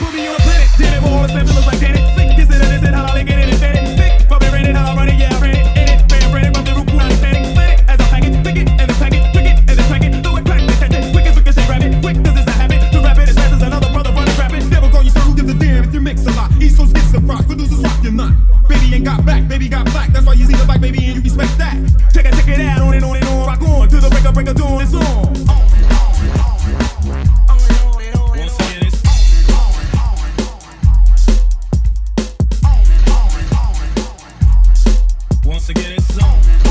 Put me on a planet, did it all, if it feels like that. zone.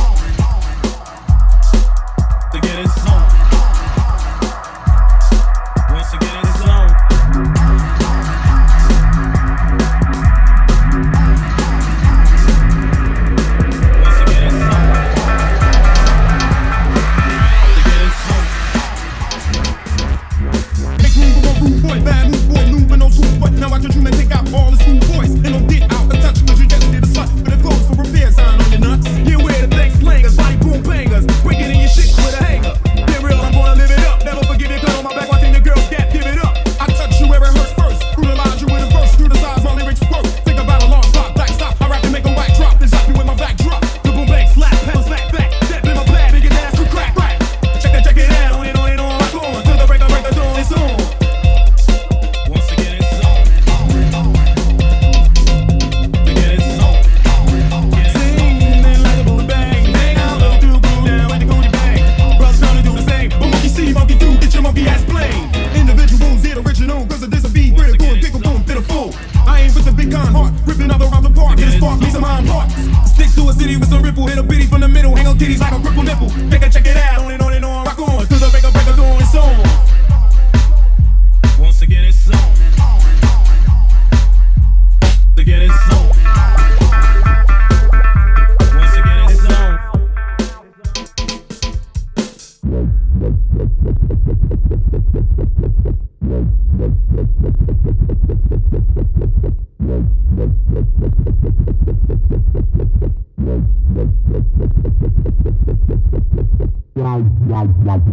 Let's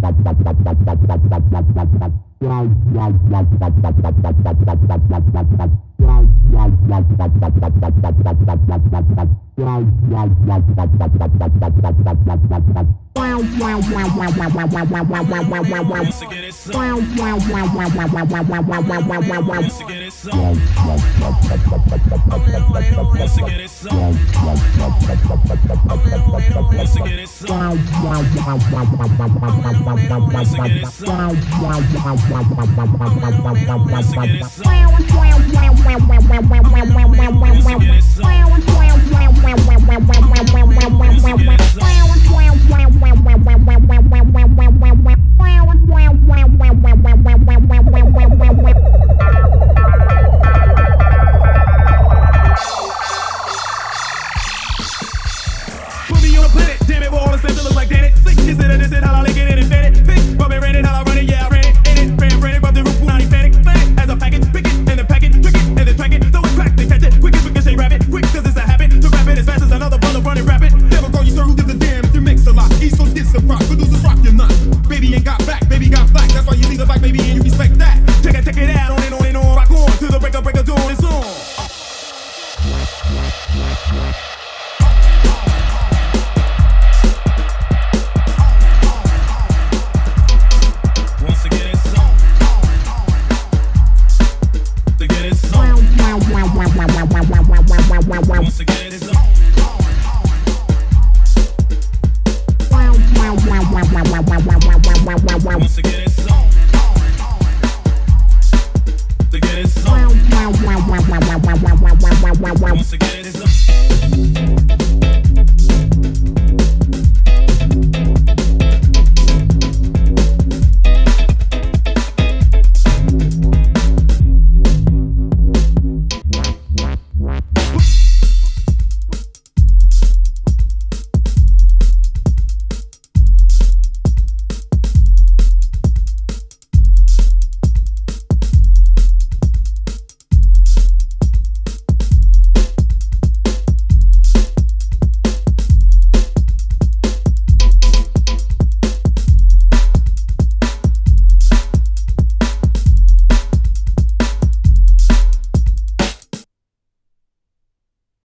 get it Let's get it some. Let's get it some. Once again, it's on and on. Once again, it's on and on and on. Once again, it's on. Once again, it's on.